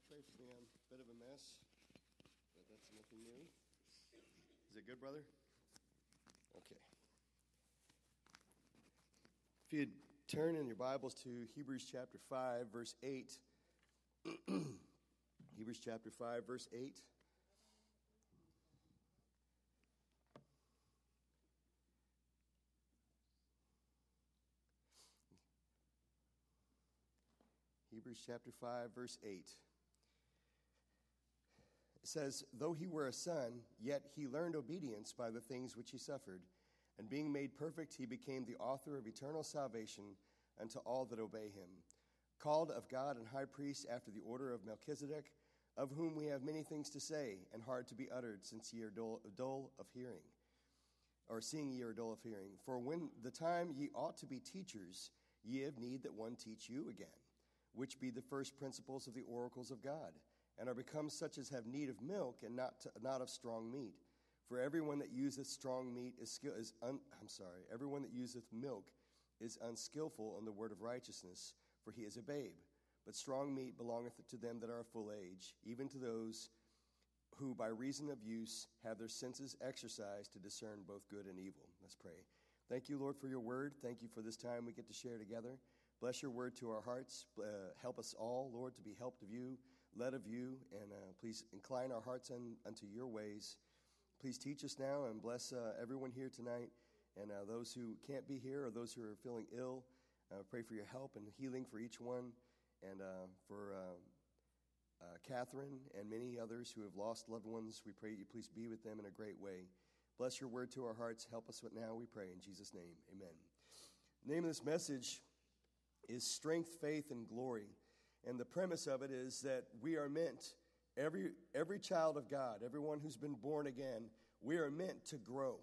guys pray for me. I'm a bit of a mess, but that's nothing new. Is it good, brother? Okay. If you'd turn in your Bibles to Hebrews chapter 5, verse 8. Hebrews chapter 5, verse 8. Hebrews chapter 5, verse 8. Says, Though he were a son, yet he learned obedience by the things which he suffered. And being made perfect, he became the author of eternal salvation unto all that obey him. Called of God and high priest after the order of Melchizedek, of whom we have many things to say, and hard to be uttered, since ye are dull, dull of hearing, or seeing ye are dull of hearing. For when the time ye ought to be teachers, ye have need that one teach you again which be the first principles of the oracles of God, and are become such as have need of milk and not, to, not of strong meat. For everyone that useth strong meat is, skill, is un, I'm sorry, everyone that useth milk is unskillful in the word of righteousness, for he is a babe. But strong meat belongeth to them that are of full age, even to those who by reason of use have their senses exercised to discern both good and evil. Let's pray. Thank you, Lord, for your word. Thank you for this time we get to share together. Bless your word to our hearts. Uh, help us all, Lord, to be helped of you, led of you, and uh, please incline our hearts un, unto your ways. Please teach us now and bless uh, everyone here tonight and uh, those who can't be here or those who are feeling ill. Uh, pray for your help and healing for each one and uh, for Catherine and many others who have lost loved ones. We pray you please be with them in a great way. Bless your word to our hearts. Help us with now, we pray. In Jesus' name, amen. The name of this message is strength, faith, and glory. And the premise of it is that we are meant, every, every child of God, everyone who's been born again, we are meant to grow.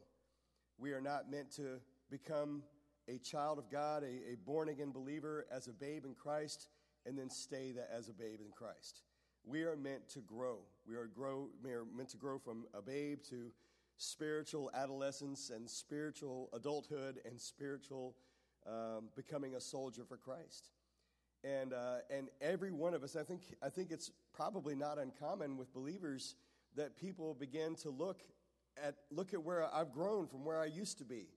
We are not meant to become a child of God, a, a born again believer as a babe in Christ, and then stay that as a babe in Christ. We are meant to grow. We are, grow, we are meant to grow from a babe to spiritual adolescence and spiritual adulthood and spiritual um, becoming a soldier for Christ. And, uh, and every one of us, I think, I think it's probably not uncommon with believers that people begin to look at, look at where I've grown from where I used to be.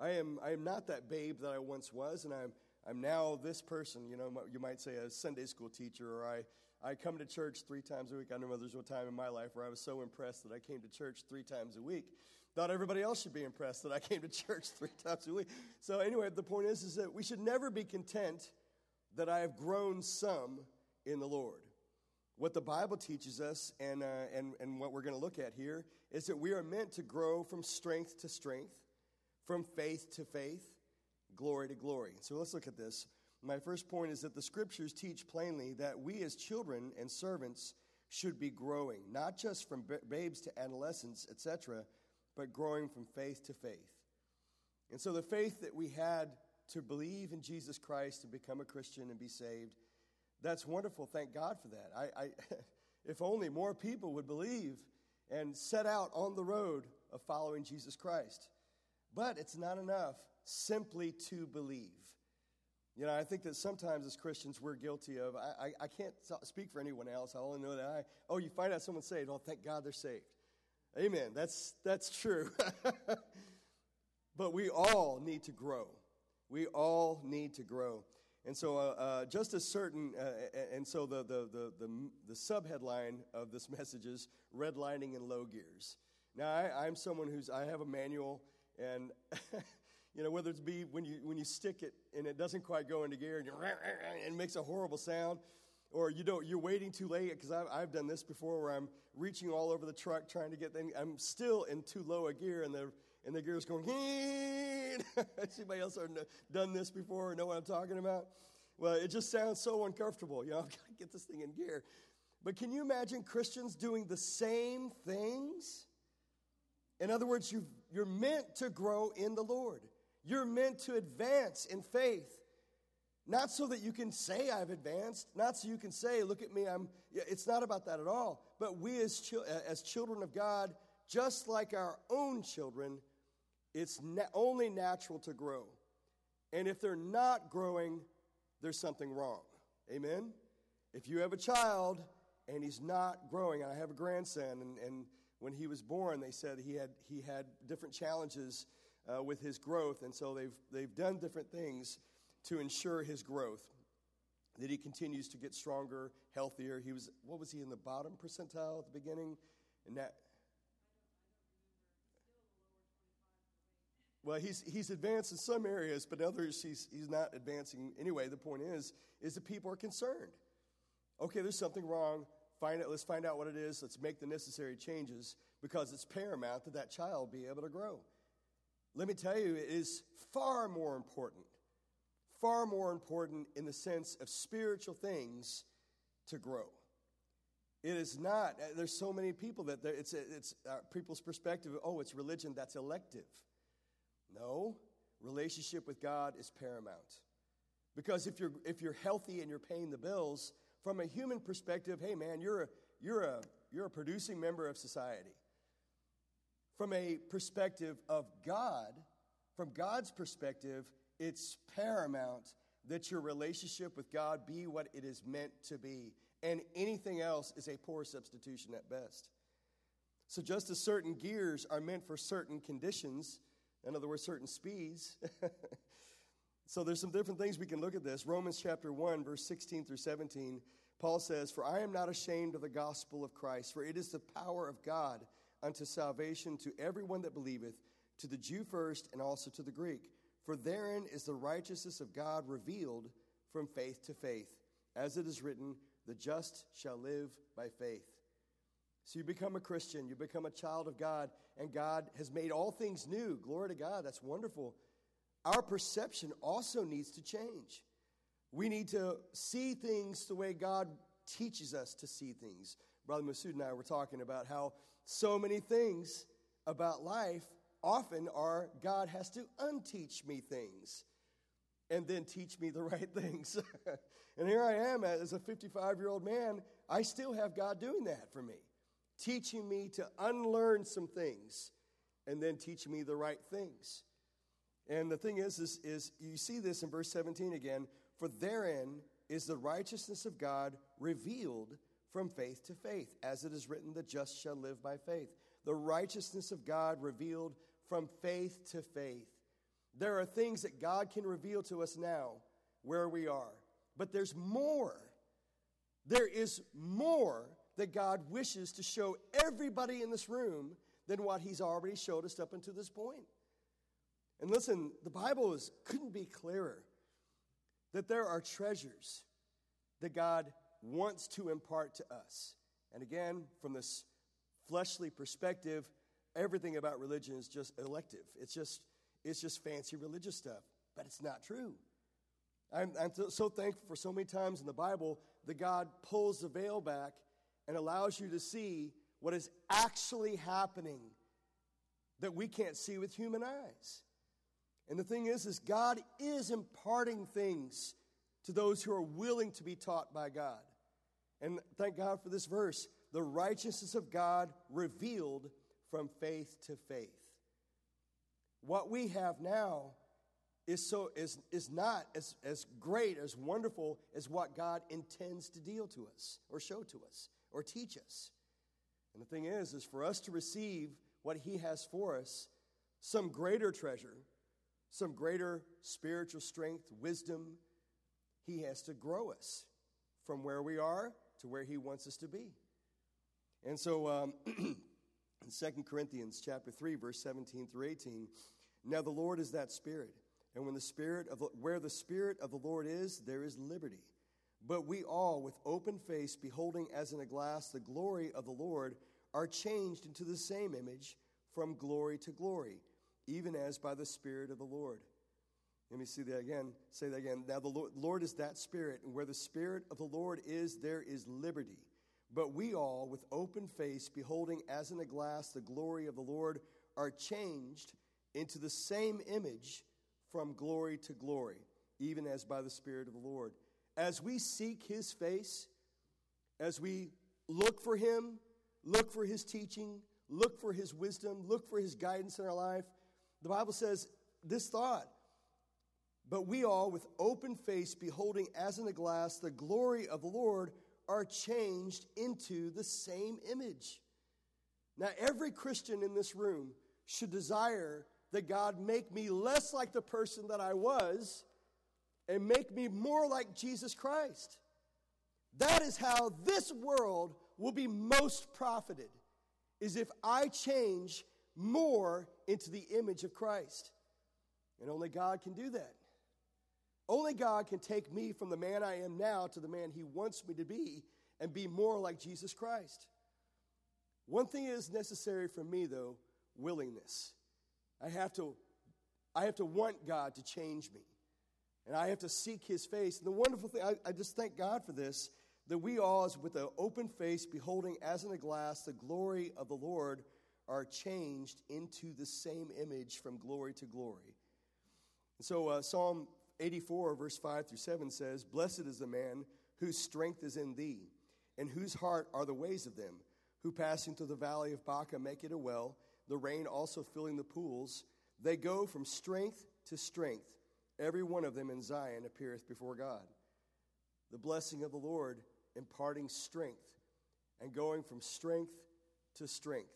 I am, I am not that babe that I once was, and I'm, I'm now this person. You know, you might say a Sunday school teacher, or I, I come to church three times a week. I know there's a time in my life where I was so impressed that I came to church three times a week. Thought everybody else should be impressed that I came to church three times a week. So anyway, the point is, is that we should never be content that I have grown some in the Lord. What the Bible teaches us, and, uh, and, and what we're going to look at here, is that we are meant to grow from strength to strength, from faith to faith glory to glory. So let's look at this. My first point is that the scriptures teach plainly that we as children and servants should be growing, not just from babes to adolescents, etc., but growing from faith to faith. And so the faith that we had to believe in Jesus Christ and become a Christian and be saved, that's wonderful. Thank God for that. I, I if only more people would believe and set out on the road of following Jesus Christ. But it's not enough simply to believe. You know, I think that sometimes as Christians we're guilty of, I, I, I, can't speak for anyone else. I only know that I, oh, you find out someone's saved. Oh, thank God they're saved. Amen. That's, that's true. but we all need to grow. We all need to grow. And so, uh, uh, just as certain, uh, and so the, the, the, the, the subheadline of this message is redlining in low gears. Now, I, I'm someone who's, I have a manual and, you know, whether it's be when you, when you stick it and it doesn't quite go into gear and, and it makes a horrible sound, or you don't, you're waiting too late, because I've, I've done this before where I'm reaching all over the truck trying to get I'm still in too low a gear and the, and the gear's going, anybody else done this before or know what I'm talking about? Well, it just sounds so uncomfortable. You know, I've got to get this thing in gear. But can you imagine Christians doing the same things? In other words, you you're meant to grow in the Lord. You're meant to advance in faith. Not so that you can say I've advanced, not so you can say, look at me, I'm, it's not about that at all. But we as, as children of God, just like our own children, it's na- only natural to grow. And if they're not growing, there's something wrong. Amen? If you have a child and he's not growing. I have a grandson, and, and when he was born, they said he had, he had different challenges uh, with his growth, and so they've, they've done different things to ensure his growth. That he continues to get stronger, healthier. He was, what was he in the bottom percentile at the beginning? And that, Well, he's, he's advanced in some areas, but in others he's, he's not advancing. Anyway, the point is, is that people are concerned. Okay, there's something wrong. Find it, let's find out what it is. Let's make the necessary changes because it's paramount that that child be able to grow. Let me tell you, it is far more important, far more important in the sense of spiritual things to grow. It is not, there's so many people that it's, it's uh, people's perspective, oh, it's religion that's elective. No, relationship with God is paramount. Because if you're, if you're healthy and you're paying the bills, from a human perspective, hey man, you're a, you're a, you're a producing member of society. From a perspective of God, from God's perspective, it's paramount that your relationship with God be what it is meant to be. And anything else is a poor substitution at best. So, just as certain gears are meant for certain conditions, in other words, certain speeds. so there's some different things we can look at this. Romans chapter 1, verse 16 through 17, Paul says, For I am not ashamed of the gospel of Christ, for it is the power of God unto salvation to everyone that believeth, to the Jew first, and also to the Greek. For therein is the righteousness of God revealed from faith to faith. As it is written, the just shall live by faith. So you become a Christian, you become a child of God, and God has made all things new. Glory to God. That's wonderful. Our perception also needs to change. We need to see things the way God teaches us to see things. Brother Masood and I were talking about how so many things about life often are God has to unteach me things and then teach me the right things. and here I am as a 55 year old man, I still have God doing that for me teaching me to unlearn some things and then teaching me the right things. And the thing is, is, is you see this in verse 17 again for therein is the righteousness of God revealed from faith to faith, as it is written, the just shall live by faith. The righteousness of God revealed from faith to faith. There are things that God can reveal to us now where we are, but there's more. There is more that God wishes to show everybody in this room than what He's already showed us up until this point. And listen, the Bible is, couldn't be clearer that there are treasures that God wants to impart to us. And again, from this fleshly perspective, everything about religion is just elective. It's just, it's just fancy religious stuff. But it's not true. I'm, I'm so thankful for so many times in the Bible that God pulls the veil back and allows you to see what is actually happening that we can't see with human eyes. And the thing is is God is imparting things to those who are willing to be taught by God. And thank God for this verse, the righteousness of God revealed from faith to faith. What we have now is so is, is not as, as great, as wonderful as what God intends to deal to us or show to us or teach us. And the thing is, is for us to receive what He has for us, some greater treasure, some greater spiritual strength, wisdom, He has to grow us from where we are to where He wants us to be. And so, um, in 2 Corinthians chapter 3, verse 17 through 18, now the Lord is that Spirit. And when the Spirit of where the Spirit of the Lord is, there is liberty. But we all, with open face, beholding as in a glass the glory of the Lord, are changed into the same image from glory to glory, even as by the Spirit of the Lord. Let me see that again. Say that again. Now, the Lord, is that Spirit, and where the Spirit of the Lord is, there is liberty. But we all, with open face, beholding as in a glass the glory of the Lord, are changed into the same image from glory to glory, even as by the Spirit of the Lord as we seek his face, as we look for him, look for his teaching, look for his wisdom, look for his guidance in our life, the Bible says this thought. But we all, with open face, beholding as in a glass the glory of the Lord, are changed into the same image. Now, every Christian in this room should desire that God make me less like the person that I was and make me more like Jesus Christ. That is how this world will be most profited is if I change more into the image of Christ. And only God can do that. Only God can take me from the man I am now to the man he wants me to be and be more like Jesus Christ. One thing is necessary for me though, willingness. I have to I have to want God to change me. And I have to seek his face. And the wonderful thing, I, I just thank God for this, that we all, as with an open face, beholding as in a glass the glory of the Lord, are changed into the same image from glory to glory. And so uh, Psalm 84, verse 5 through 7 says, Blessed is the man whose strength is in thee, and whose heart are the ways of them, who passing through the valley of Baca make it a well, the rain also filling the pools. They go from strength to strength. Every one of them in Zion appeareth before God. The blessing of the Lord imparting strength and going from strength to strength.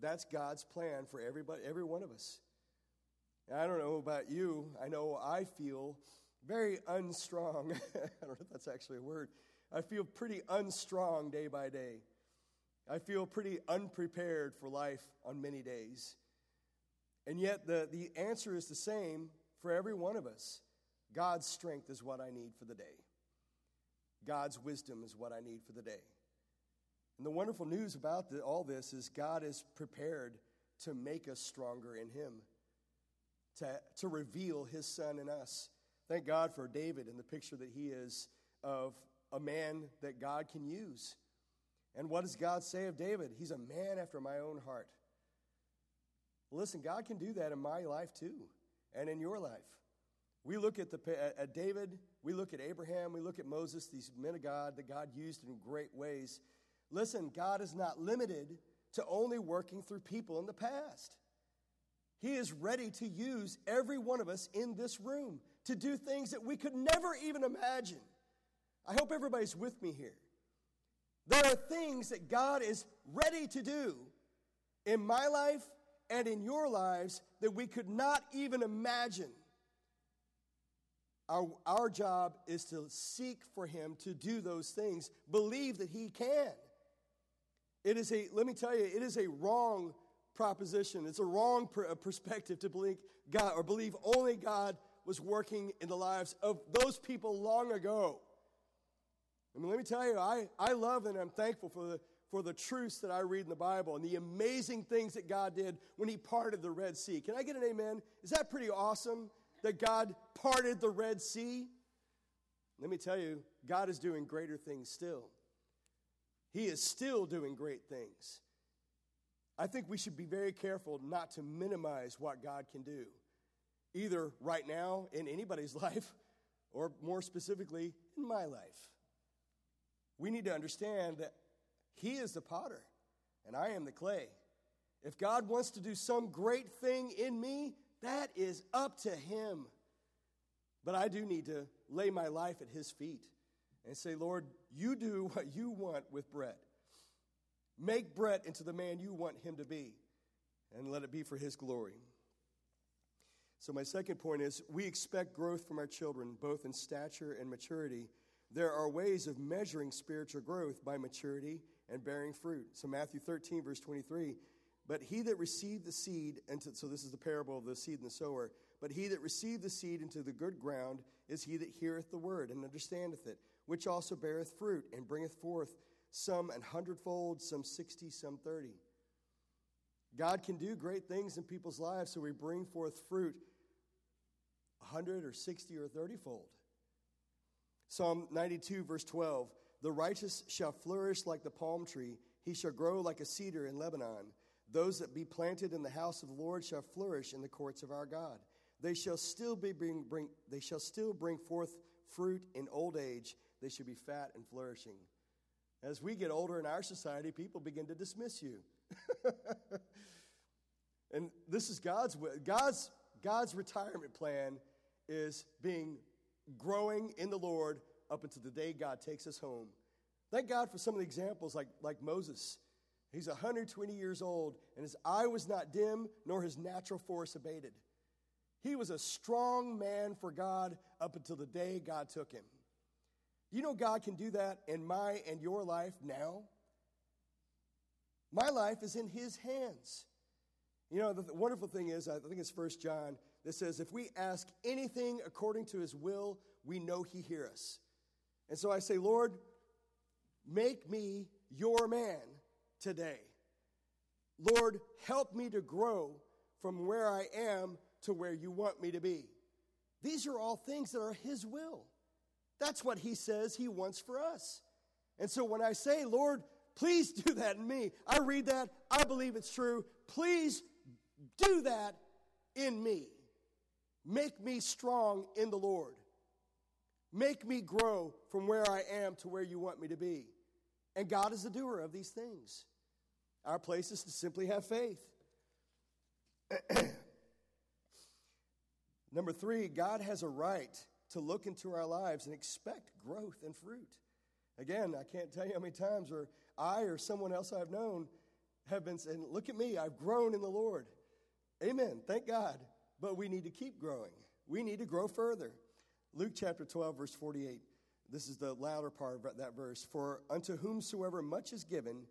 That's God's plan for everybody, every one of us. And I don't know about you. I know I feel very unstrong. I don't know if that's actually a word. I feel pretty unstrong day by day. I feel pretty unprepared for life on many days. And yet, the, the answer is the same for every one of us God's strength is what I need for the day, God's wisdom is what I need for the day. And the wonderful news about the, all this is God is prepared to make us stronger in Him, to, to reveal His Son in us. Thank God for David and the picture that he is of a man that God can use. And what does God say of David? He's a man after my own heart. Listen, God can do that in my life too, and in your life. We look at, the, at David, we look at Abraham, we look at Moses, these men of God that God used in great ways. Listen, God is not limited to only working through people in the past. He is ready to use every one of us in this room to do things that we could never even imagine. I hope everybody's with me here. There are things that God is ready to do in my life and in your lives that we could not even imagine. Our, our job is to seek for Him to do those things, believe that He can. It is a, let me tell you, it is a wrong proposition. It's a wrong per, perspective to believe God or believe only God was working in the lives of those people long ago. I mean, let me tell you, I, I love and I'm thankful for the, for the truths that I read in the Bible and the amazing things that God did when He parted the Red Sea. Can I get an amen? Is that pretty awesome that God parted the Red Sea? Let me tell you, God is doing greater things still. He is still doing great things. I think we should be very careful not to minimize what God can do, either right now in anybody's life or more specifically in my life we need to understand that He is the potter and I am the clay. If God wants to do some great thing in me, that is up to Him. But I do need to lay my life at His feet and say, Lord, you do what you want with Brett. Make Brett into the man you want him to be, and let it be for His glory. So, my second point is we expect growth from our children, both in stature and maturity there are ways of measuring spiritual growth by maturity and bearing fruit. So, Matthew 13, verse 23 But he that received the seed, into, so this is the parable of the seed and the sower, but he that received the seed into the good ground is he that heareth the word and understandeth it, which also beareth fruit and bringeth forth some an hundredfold, some sixty, some thirty. God can do great things in people's lives, so we bring forth fruit a hundred or sixty or thirtyfold. Psalm 92, verse 12 The righteous shall flourish like the palm tree, he shall grow like a cedar in Lebanon. Those that be planted in the house of the Lord shall flourish in the courts of our God. They shall still be bring, bring they shall still bring forth fruit in old age. They shall be fat and flourishing. As we get older in our society, people begin to dismiss you. and this is God's God's God's retirement plan is being growing in the Lord up until the day God takes us home. Thank God for some of the examples like, like Moses. He's 120 years old, and his eye was not dim, nor his natural force abated. He was a strong man for God up until the day God took him. You know, God can do that in my and your life now. My life is in His hands. You know, the wonderful thing is, I think it's First John that says, if we ask anything according to His will, we know He hears us. And so I say, Lord, make me your man today. Lord, help me to grow from where I am to where you want me to be. These are all things that are His will. That's what He says He wants for us. And so when I say, Lord, please do that in me, I read that, I believe it's true. Please do that in me. Make me strong in the Lord. Make me grow from where I am to where you want me to be. And God is the doer of these things. Our place is to simply have faith. Number three, God has a right to look into our lives and expect growth and fruit. Again, I can't tell you how many times where I or someone else I've known have been saying, Look at me, I've grown in the Lord. Amen. Thank God. But we need to keep growing. We need to grow further. Luke chapter 12, verse 48. This is the louder part of that verse. For unto whomsoever much is given,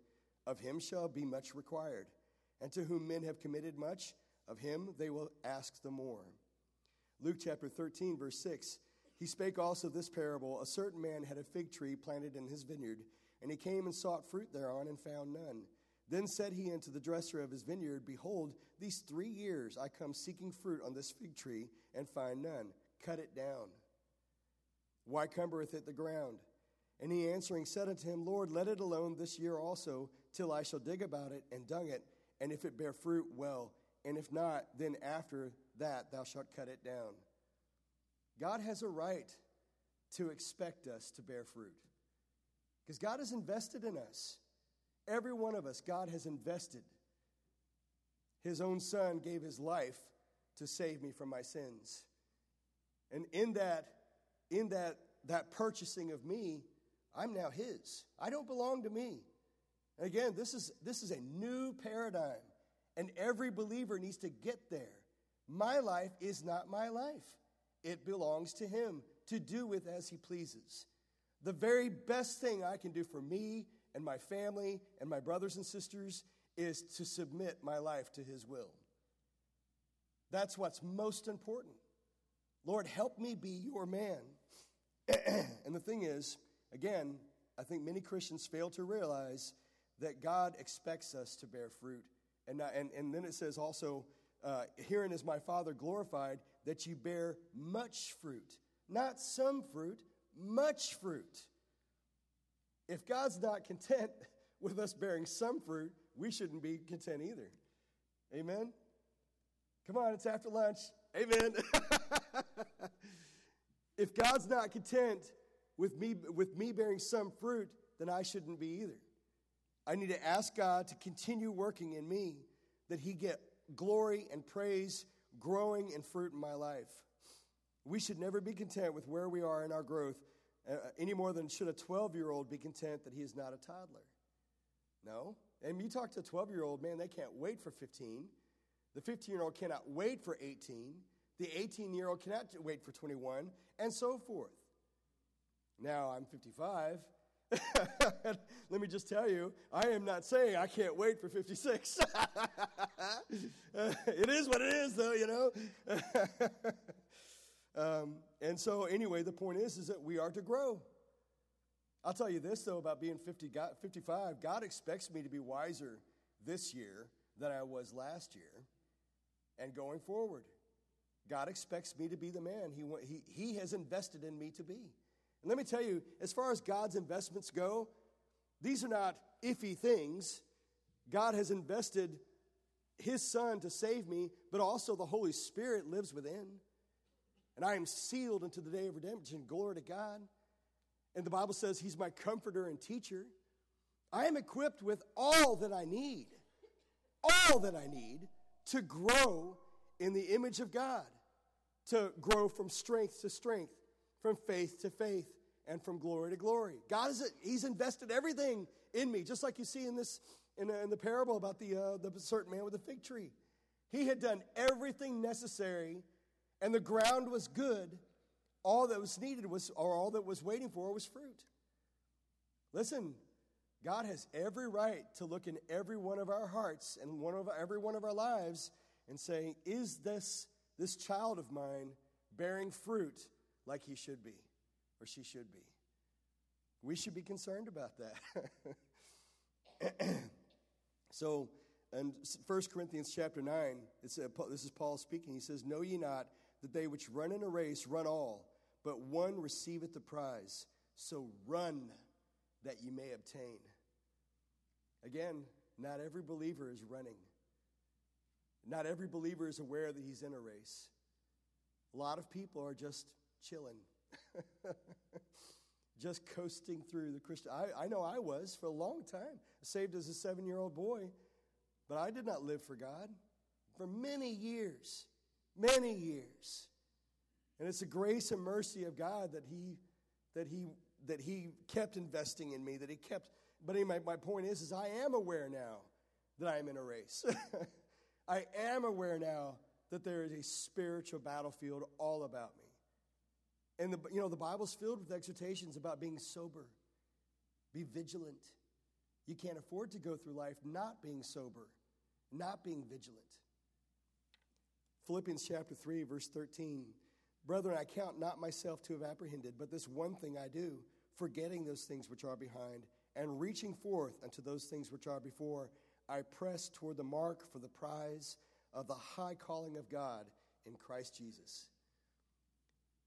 of him shall be much required. And to whom men have committed much, of him they will ask the more. Luke chapter 13, verse 6. He spake also this parable A certain man had a fig tree planted in his vineyard, and he came and sought fruit thereon, and found none. Then said he unto the dresser of his vineyard, Behold, these three years I come seeking fruit on this fig tree, and find none. Cut it down. Why cumbereth it the ground? And he answering said unto him, Lord, let it alone this year also, till I shall dig about it and dung it, and if it bear fruit, well, and if not, then after that thou shalt cut it down. God has a right to expect us to bear fruit because God has invested in us. Every one of us, God has invested. His own son gave his life to save me from my sins. And in that, in that, that purchasing of me, I'm now his. I don't belong to me. And again, this is, this is a new paradigm, and every believer needs to get there. My life is not my life, it belongs to him to do with as he pleases. The very best thing I can do for me and my family and my brothers and sisters is to submit my life to his will. That's what's most important. Lord, help me be your man. and the thing is, again, I think many Christians fail to realize that God expects us to bear fruit. And, not, and, and then it says also, uh, herein is my Father glorified, that you bear much fruit. Not some fruit, much fruit. If God's not content with us bearing some fruit, we shouldn't be content either. Amen? Come on, it's after lunch. Amen. if God's not content with me, with me bearing some fruit, then I shouldn't be either. I need to ask God to continue working in me that He get glory and praise growing and fruit in my life. We should never be content with where we are in our growth uh, any more than should a 12 year old be content that he is not a toddler. No. And you talk to a 12 year old, man, they can't wait for 15. The 15 year old cannot wait for 18. The 18 year old cannot wait for 21, and so forth. Now, I'm 55. Let me just tell you, I am not saying I can't wait for 56. it is what it is, though, you know. um, and so, anyway, the point is, is that we are to grow. I'll tell you this, though, about being 50, 55. God expects me to be wiser this year than I was last year and going forward. God expects me to be the man he, he, he has invested in me to be. And let me tell you, as far as God's investments go, these are not iffy things. God has invested His Son to save me, but also the Holy Spirit lives within. And I am sealed unto the day of redemption. Glory to God. And the Bible says He's my comforter and teacher. I am equipped with all that I need, all that I need to grow in the image of God, to grow from strength to strength from faith to faith, and from glory to glory. God is, He's invested everything in me, just like you see in this, in, in the parable about the, uh, the certain man with the fig tree. He had done everything necessary, and the ground was good. All that was needed was, or all that was waiting for was fruit. Listen, God has every right to look in every one of our hearts and one of every one of our lives and say, Is this, this child of mine bearing fruit like he should be or she should be? We should be concerned about that. so, in 1 Corinthians chapter 9, it's, uh, this is Paul speaking. He says, Know ye not that they which run in a race run all, but one receiveth the prize. So run that ye may obtain. Again, not every believer is running. Not every believer is aware that he's in a race. A lot of people are just chilling, just coasting through the Christian. I, I know I was for a long time, saved as a seven year old boy, but I did not live for God for many years, many years. And it's the grace and mercy of God that He that He that He kept investing in me, that He kept. But anyway, my point is, is I am aware now that I am in a race. I am aware now that there is a spiritual battlefield all about me. And the, you know, the Bible's filled with exhortations about being sober, be vigilant. You can't afford to go through life not being sober, not being vigilant. Philippians chapter 3, verse 13. Brethren, I count not myself to have apprehended, but this one thing I do, forgetting those things which are behind, and reaching forth unto those things which are before, I press toward the mark for the prize of the high calling of God in Christ Jesus.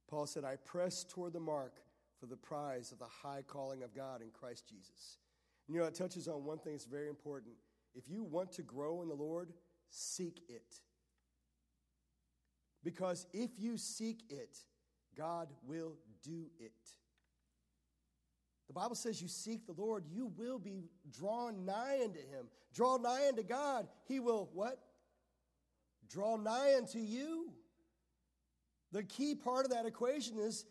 Paul said, I press toward the mark for the prize of the high calling of God in Christ Jesus. And you know, it touches on one thing that's very important. If you want to grow in the Lord, seek it. Because if you seek it, God will do it. The Bible says you seek the Lord, you will be drawn nigh unto him. Draw nigh unto God, he will what? Draw nigh unto you. The key part of that equation is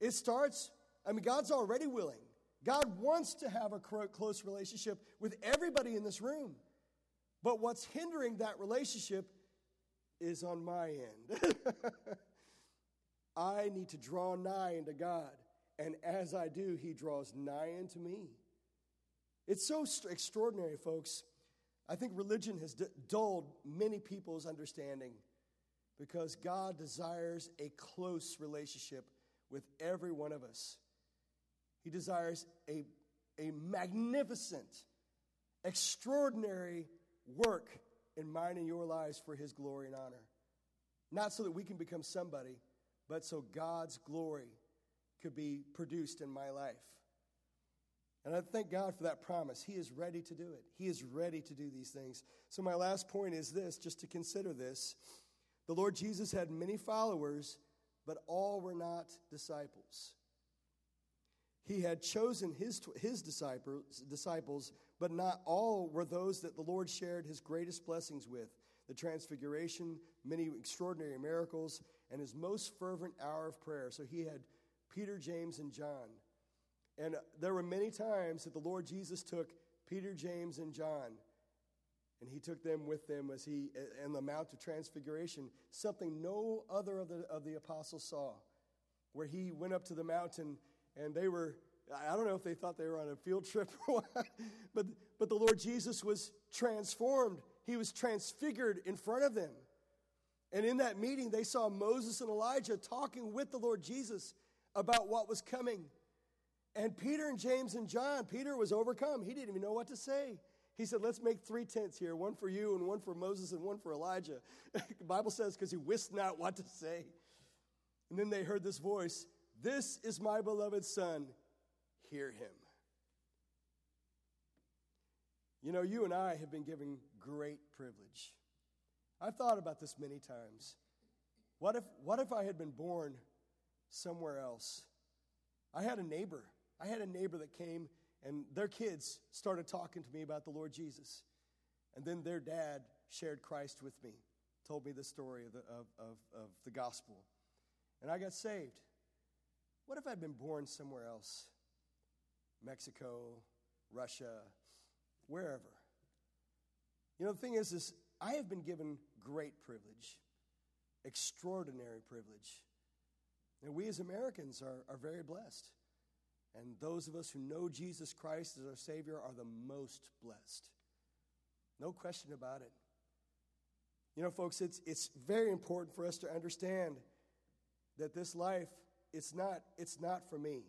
it starts, I mean, God's already willing. God wants to have a close relationship with everybody in this room. But what's hindering that relationship is on my end. I need to draw nigh unto God. And as I do, he draws nigh unto me. It's so extraordinary, folks. I think religion has dulled many people's understanding because God desires a close relationship with every one of us. He desires a, a magnificent, extraordinary work in mine and your lives for His glory and honor. Not so that we can become somebody, but so God's glory could be produced in my life. And I thank God for that promise. He is ready to do it, He is ready to do these things. So, my last point is this just to consider this. The Lord Jesus had many followers, but all were not disciples. He had chosen his, his disciples, disciples, but not all were those that the Lord shared his greatest blessings with the transfiguration, many extraordinary miracles, and his most fervent hour of prayer. So he had Peter, James, and John. And there were many times that the Lord Jesus took Peter, James, and John, and he took them with them as he, in the Mount of Transfiguration, something no other of the, of the apostles saw, where he went up to the mountain and they were, I don't know if they thought they were on a field trip or what, but, but the Lord Jesus was transformed. He was transfigured in front of them. And in that meeting, they saw Moses and Elijah talking with the Lord Jesus about what was coming. And Peter and James and John, Peter was overcome. He didn't even know what to say. He said, Let's make three tents here one for you, and one for Moses, and one for Elijah. the Bible says, because he wist not what to say. And then they heard this voice This is my beloved Son, hear him. You know, you and I have been given great privilege. I've thought about this many times. What if, what if I had been born somewhere else. I had a neighbor. I had a neighbor that came and their kids started talking to me about the Lord Jesus. And then their dad shared Christ with me, told me the story of the, of, of, of the gospel. And I got saved. what if I'd been born somewhere else? Mexico, Russia, wherever. You know, the thing is, is I have been given great privilege, extraordinary privilege. And we as Americans are, are very blessed. And those of us who know Jesus Christ as our Savior are the most blessed. No question about it. You know, folks, it's, it's very important for us to understand that this life, it's not, it's not for me.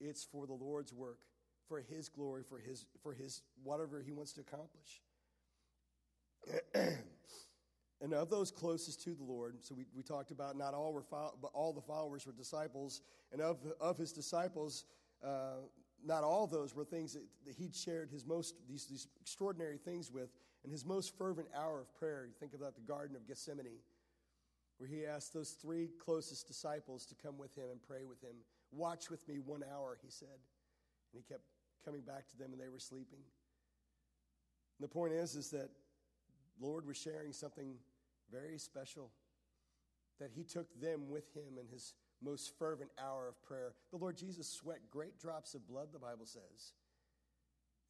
It's for the Lord's work, for His glory, for His, for His whatever He wants to accomplish. and of those closest to the Lord, so we, we talked about not all were, but all the followers were disciples, and of, of His disciples, uh, not all those were things that, that he'd shared his most these, these extraordinary things with in his most fervent hour of prayer. You think about the Garden of Gethsemane, where he asked those three closest disciples to come with him and pray with him. Watch with me one hour, he said. And he kept coming back to them, and they were sleeping. And the point is, is that Lord was sharing something very special. That he took them with him in his most fervent hour of prayer. The Lord Jesus sweat great drops of blood, the Bible says,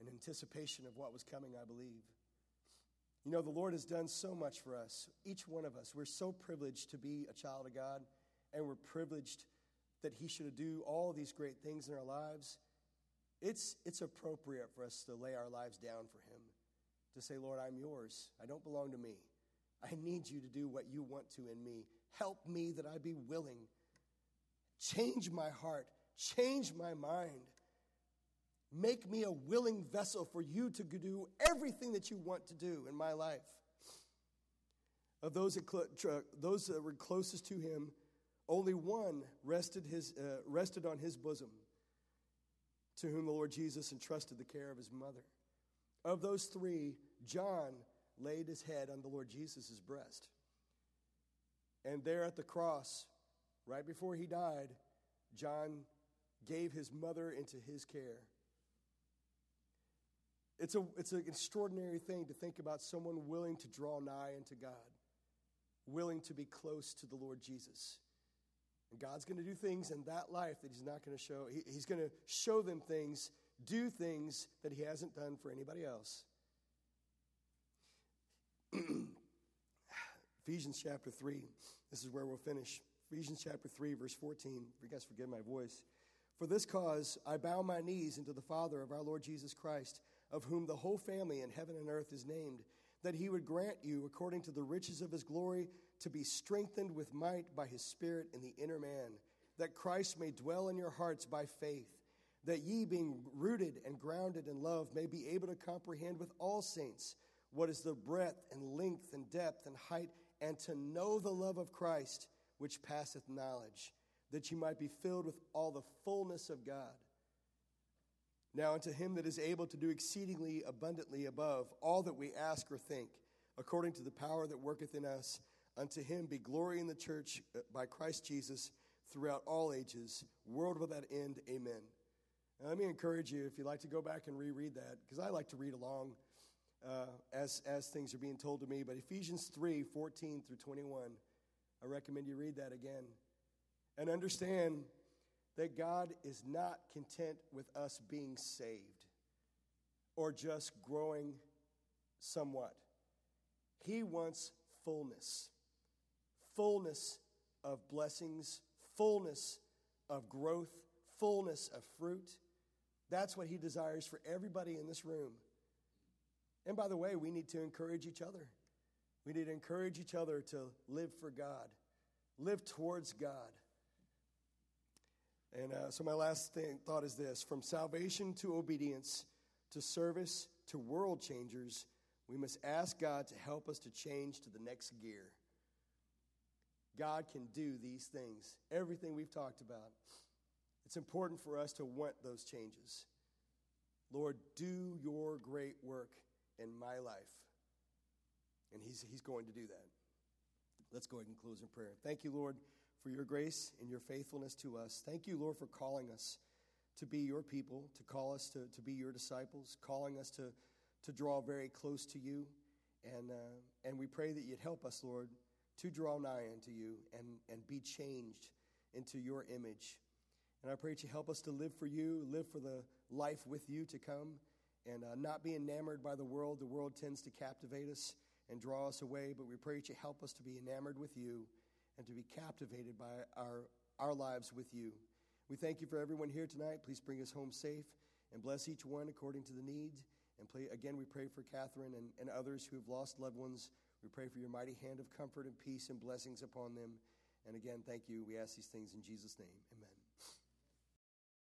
in anticipation of what was coming, I believe. You know, the Lord has done so much for us, each one of us. We're so privileged to be a child of God, and we're privileged that He should do all these great things in our lives. It's, it's appropriate for us to lay our lives down for Him, to say, Lord, I'm yours. I don't belong to me. I need you to do what you want to in me. Help me that I be willing Change my heart, change my mind. Make me a willing vessel for you to do everything that you want to do in my life. Of those that, those that were closest to him, only one rested, his, uh, rested on his bosom, to whom the Lord Jesus entrusted the care of his mother. Of those three, John laid his head on the Lord Jesus' breast. And there at the cross, right before he died, John gave his mother into his care. It's, a, it's an extraordinary thing to think about someone willing to draw nigh unto God, willing to be close to the Lord Jesus. And God's going to do things in that life that He's not going to show. He, he's going to show them things, do things that He hasn't done for anybody else. Ephesians chapter 3, this is where we'll finish. Ephesians chapter 3, verse 14. If You guys forgive my voice. For this cause I bow my knees unto the Father of our Lord Jesus Christ, of whom the whole family in heaven and earth is named, that he would grant you, according to the riches of his glory, to be strengthened with might by his Spirit in the inner man, that Christ may dwell in your hearts by faith, that ye, being rooted and grounded in love, may be able to comprehend with all saints what is the breadth and length and depth and height, and to know the love of Christ which passeth knowledge, that ye might be filled with all the fullness of God. Now, unto him that is able to do exceedingly abundantly above all that we ask or think, according to the power that worketh in us, unto him be glory in the church uh, by Christ Jesus throughout all ages, world without end. Amen. Now, let me encourage you, if you'd like to go back and reread that, because I like to read along uh, as, as things are being told to me. But Ephesians 3 14 through 21. I recommend you read that again and understand that God is not content with us being saved or just growing somewhat. He wants fullness fullness of blessings, fullness of growth, fullness of fruit. That's what He desires for everybody in this room. And by the way, we need to encourage each other. We need to encourage each other to live for God, live towards God. And uh, so, my last thing, thought is this from salvation to obedience to service to world changers, we must ask God to help us to change to the next gear. God can do these things, everything we've talked about. It's important for us to want those changes. Lord, do your great work in my life. And he's, he's going to do that. Let's go ahead and close in prayer. Thank you, Lord, for your grace and your faithfulness to us. Thank you, Lord, for calling us to be your people, to call us to, to be your disciples, calling us to, to draw very close to you. And, uh, and we pray that you'd help us, Lord, to draw nigh unto you and, and be changed into your image. And I pray that you help us to live for you, live for the life with you to come, and uh, not be enamored by the world. The world tends to captivate us and draw us away, but we pray that you help us to be enamored with you and to be captivated by our, our lives with you. We thank you for everyone here tonight. Please bring us home safe and bless each one according to the needs. And play, again, we pray for Catherine and, and others who have lost loved ones. We pray for your mighty hand of comfort and peace and blessings upon them. And again, thank you. We ask these things in Jesus' name. Amen.